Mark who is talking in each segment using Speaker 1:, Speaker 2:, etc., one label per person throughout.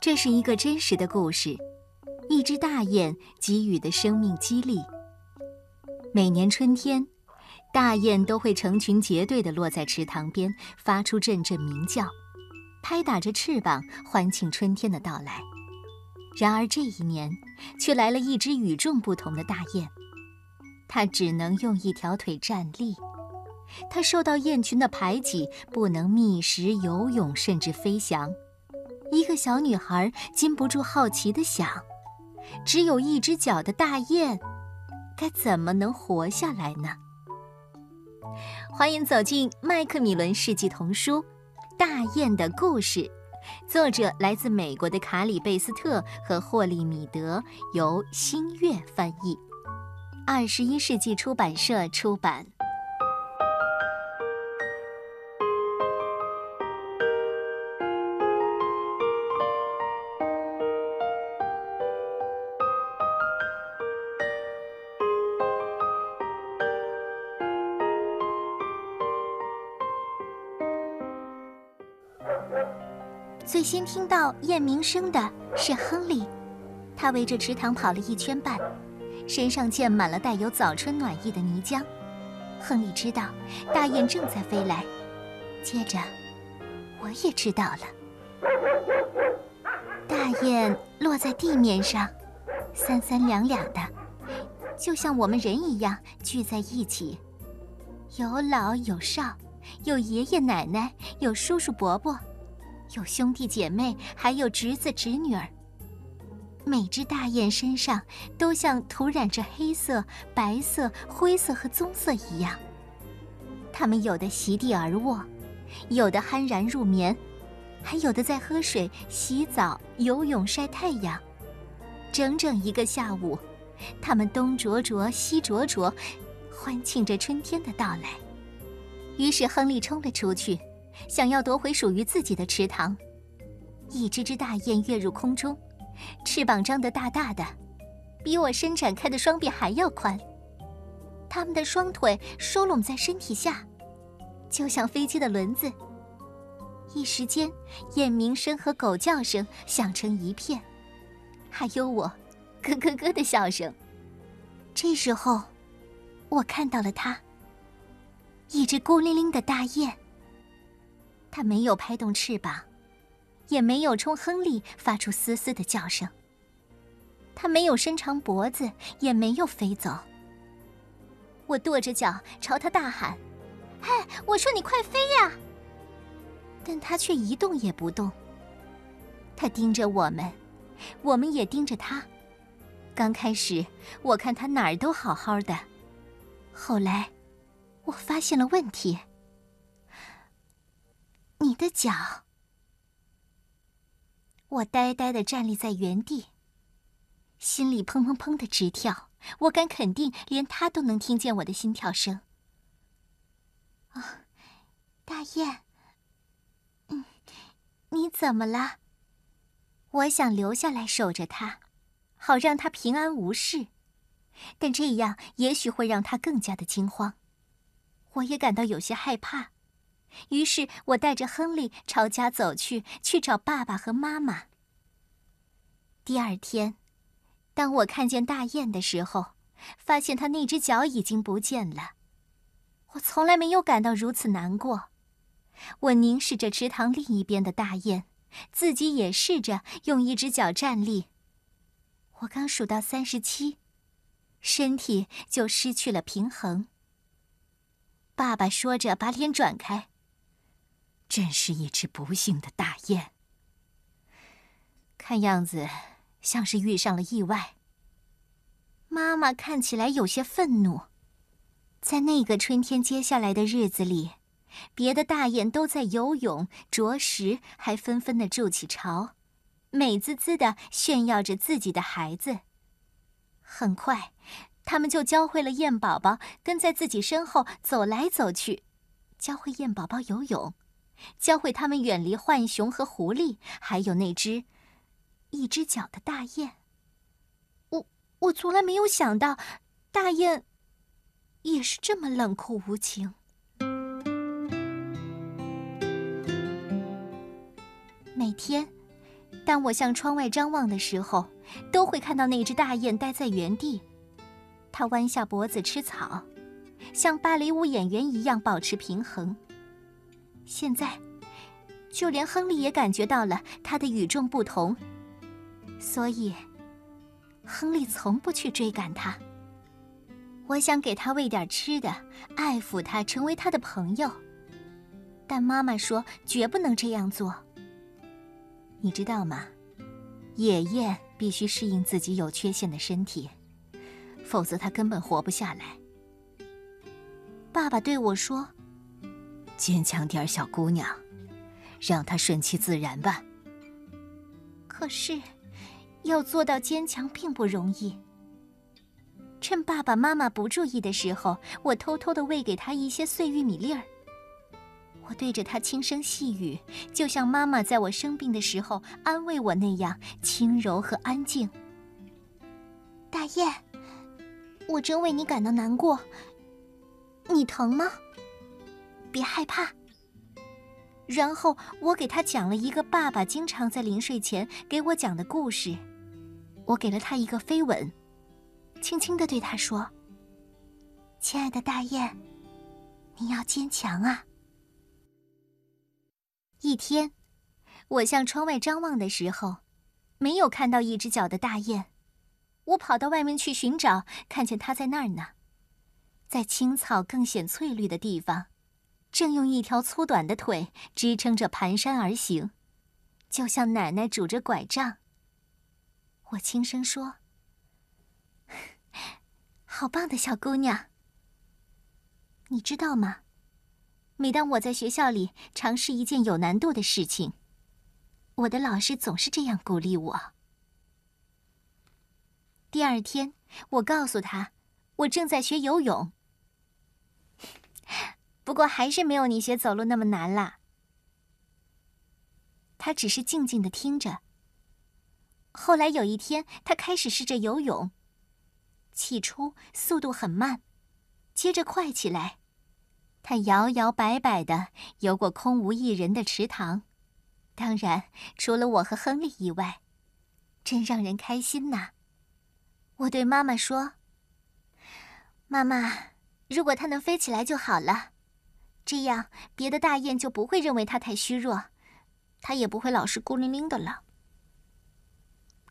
Speaker 1: 这是一个真实的故事，一只大雁给予的生命激励。每年春天，大雁都会成群结队地落在池塘边，发出阵阵鸣叫，拍打着翅膀欢庆春天的到来。然而这一年，却来了一只与众不同的大雁，它只能用一条腿站立。它受到雁群的排挤，不能觅食、游泳，甚至飞翔。一个小女孩禁不住好奇地想：只有一只脚的大雁，该怎么能活下来呢？欢迎走进麦克米伦世纪童书《大雁的故事》，作者来自美国的卡里贝斯特和霍利米德，由新月翻译，二十一世纪出版社出版。最先听到雁鸣声的是亨利，他围着池塘跑了一圈半，身上溅满了带有早春暖意的泥浆。亨利知道大雁正在飞来，接着我也知道了。大雁落在地面上，三三两两的，就像我们人一样聚在一起，有老有少，有爷爷奶奶，有叔叔伯伯。有兄弟姐妹，还有侄子侄女儿。每只大雁身上都像涂染着黑色、白色、灰色和棕色一样。它们有的席地而卧，有的酣然入眠，还有的在喝水、洗澡、游泳、晒太阳。整整一个下午，它们东啄啄，西啄啄，欢庆着春天的到来。于是亨利冲了出去。想要夺回属于自己的池塘，一只只大雁跃入空中，翅膀张得大大的，比我伸展开的双臂还要宽。它们的双腿收拢在身体下，就像飞机的轮子。一时间，雁鸣声和狗叫声响成一片，还有我咯咯咯的笑声。这时候，我看到了它，一只孤零零的大雁。它没有拍动翅膀，也没有冲亨利发出嘶嘶的叫声。它没有伸长脖子，也没有飞走。我跺着脚朝它大喊：“嘿，我说你快飞呀！”但它却一动也不动。它盯着我们，我们也盯着它。刚开始，我看它哪儿都好好的，后来，我发现了问题。你的脚，我呆呆的站立在原地，心里砰砰砰的直跳。我敢肯定，连他都能听见我的心跳声。啊，大雁，嗯，你怎么了？我想留下来守着他，好让他平安无事，但这样也许会让他更加的惊慌。我也感到有些害怕。于是我带着亨利朝家走去，去找爸爸和妈妈。第二天，当我看见大雁的时候，发现它那只脚已经不见了。我从来没有感到如此难过。我凝视着池塘另一边的大雁，自己也试着用一只脚站立。我刚数到三十七，身体就失去了平衡。爸爸说着，把脸转开。真是一只不幸的大雁，看样子像是遇上了意外。妈妈看起来有些愤怒。在那个春天接下来的日子里，别的大雁都在游泳、啄食，还纷纷的筑起巢，美滋滋的炫耀着自己的孩子。很快，他们就教会了雁宝宝跟在自己身后走来走去，教会雁宝宝游泳。教会他们远离浣熊和狐狸，还有那只一只脚的大雁。我我从来没有想到，大雁也是这么冷酷无情。每天，当我向窗外张望的时候，都会看到那只大雁待在原地，它弯下脖子吃草，像芭蕾舞演员一样保持平衡。现在，就连亨利也感觉到了他的与众不同，所以，亨利从不去追赶他。我想给他喂点吃的，爱抚他，成为他的朋友。但妈妈说绝不能这样做。你知道吗？野雁必须适应自己有缺陷的身体，否则它根本活不下来。爸爸对我说：“坚强点，小姑娘，让它顺其自然吧。”可是，要做到坚强并不容易。趁爸爸妈妈不注意的时候，我偷偷的喂给他一些碎玉米粒儿。我对着他轻声细语，就像妈妈在我生病的时候安慰我那样轻柔和安静。大雁，我真为你感到难过。你疼吗？别害怕。然后我给他讲了一个爸爸经常在临睡前给我讲的故事。我给了他一个飞吻。轻轻的对他说：“亲爱的大雁，你要坚强啊。”一天，我向窗外张望的时候，没有看到一只脚的大雁。我跑到外面去寻找，看见它在那儿呢，在青草更显翠绿的地方，正用一条粗短的腿支撑着蹒跚而行，就像奶奶拄着拐杖。我轻声说。好棒的小姑娘！你知道吗？每当我在学校里尝试一件有难度的事情，我的老师总是这样鼓励我。第二天，我告诉他，我正在学游泳。不过还是没有你学走路那么难啦。他只是静静的听着。后来有一天，他开始试着游泳。起初速度很慢，接着快起来。他摇摇摆摆的游过空无一人的池塘，当然除了我和亨利以外，真让人开心呐。我对妈妈说：“妈妈，如果他能飞起来就好了，这样别的大雁就不会认为它太虚弱，它也不会老是孤零零的了。”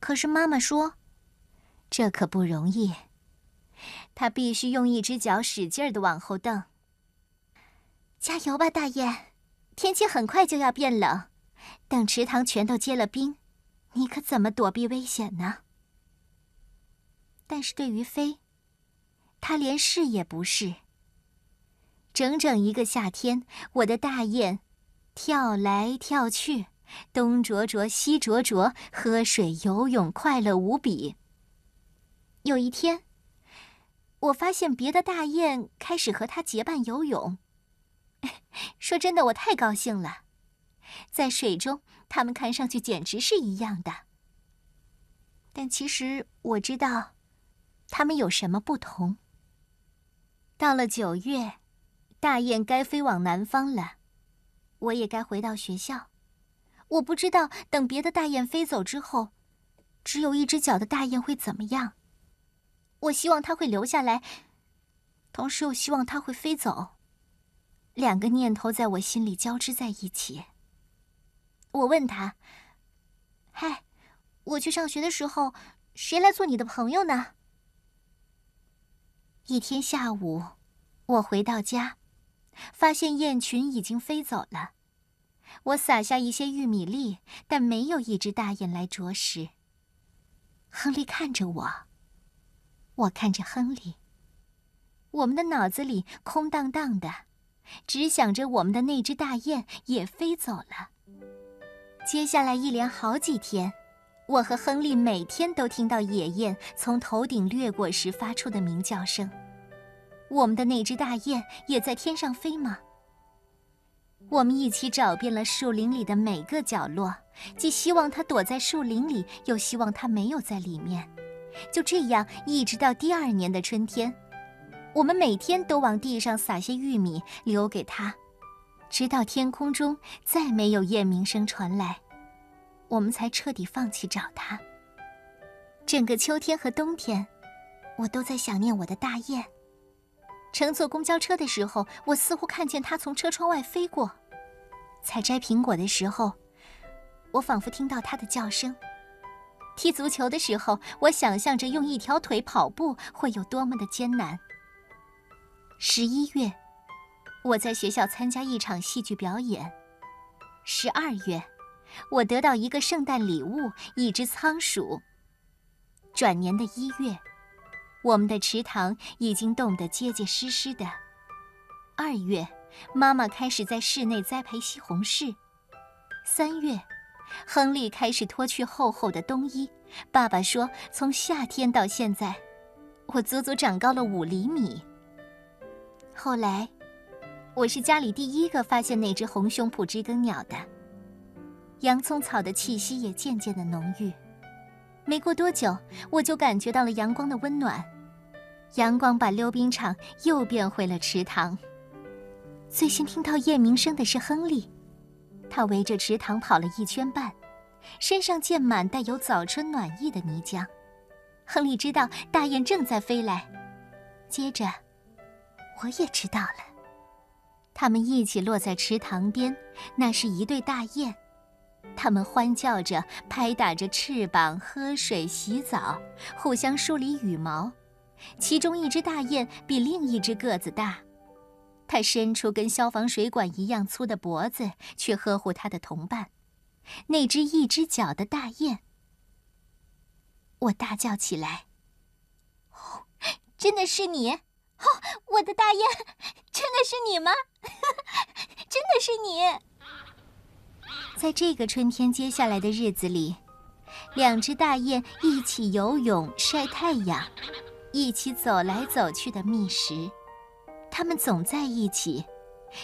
Speaker 1: 可是妈妈说：“这可不容易。”它必须用一只脚使劲儿的往后蹬。加油吧，大雁！天气很快就要变冷，等池塘全都结了冰，你可怎么躲避危险呢？但是对于飞，他连试也不试。整整一个夏天，我的大雁跳来跳去，东啄啄西啄啄，喝水游泳，快乐无比。有一天。我发现别的大雁开始和它结伴游泳。说真的，我太高兴了。在水中，它们看上去简直是一样的。但其实我知道，它们有什么不同。到了九月，大雁该飞往南方了，我也该回到学校。我不知道等别的大雁飞走之后，只有一只脚的大雁会怎么样。我希望它会留下来，同时又希望它会飞走。两个念头在我心里交织在一起。我问他：“嗨，我去上学的时候，谁来做你的朋友呢？”一天下午，我回到家，发现雁群已经飞走了。我撒下一些玉米粒，但没有一只大雁来啄食。亨利看着我。我看着亨利，我们的脑子里空荡荡的，只想着我们的那只大雁也飞走了。接下来一连好几天，我和亨利每天都听到野雁从头顶掠过时发出的鸣叫声。我们的那只大雁也在天上飞吗？我们一起找遍了树林里的每个角落，既希望它躲在树林里，又希望它没有在里面。就这样，一直到第二年的春天，我们每天都往地上撒些玉米留给它，直到天空中再没有雁鸣声传来。我们才彻底放弃找它。整个秋天和冬天，我都在想念我的大雁。乘坐公交车的时候，我似乎看见它从车窗外飞过；采摘苹果的时候，我仿佛听到它的叫声；踢足球的时候，我想象着用一条腿跑步会有多么的艰难。十一月，我在学校参加一场戏剧表演；十二月，我得到一个圣诞礼物——一只仓鼠。转年的一月，我们的池塘已经冻得结结实实的。二月，妈妈开始在室内栽培西红柿。三月，亨利开始脱去厚厚的冬衣。爸爸说，从夏天到现在，我足足长高了五厘米。后来，我是家里第一个发现那只红胸脯知更鸟的。洋葱草的气息也渐渐的浓郁。没过多久，我就感觉到了阳光的温暖。阳光把溜冰场又变回了池塘。最先听到雁鸣声的是亨利，他围着池塘跑了一圈半，身上溅满带有早春暖意的泥浆。亨利知道大雁正在飞来，接着，我也知道了，他们一起落在池塘边，那是一对大雁。它们欢叫着，拍打着翅膀，喝水、洗澡，互相梳理羽毛。其中一只大雁比另一只个子大，它伸出跟消防水管一样粗的脖子，去呵护它的同伴——那只一只脚的大雁。我大叫起来：“哦，真的是你！哦，我的大雁，真的是你吗？真的是你！”在这个春天接下来的日子里，两只大雁一起游泳、晒太阳，一起走来走去的觅食。它们总在一起，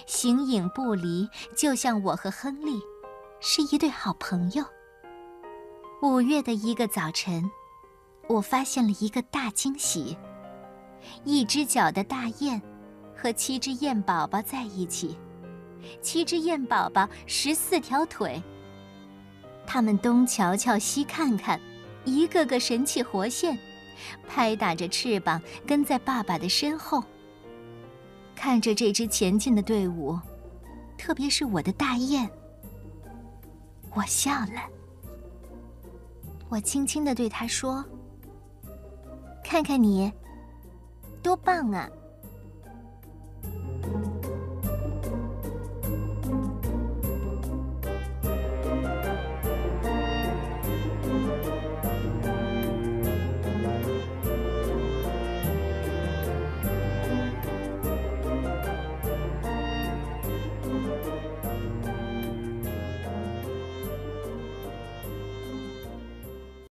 Speaker 1: 形影不离，就像我和亨利，是一对好朋友。五月的一个早晨，我发现了一个大惊喜：一只脚的大雁和七只雁宝宝在一起。七只雁宝宝，十四条腿。它们东瞧瞧，西看看，一个个神气活现，拍打着翅膀，跟在爸爸的身后。看着这支前进的队伍，特别是我的大雁，我笑了。我轻轻地对他说：“看看你，多棒啊！”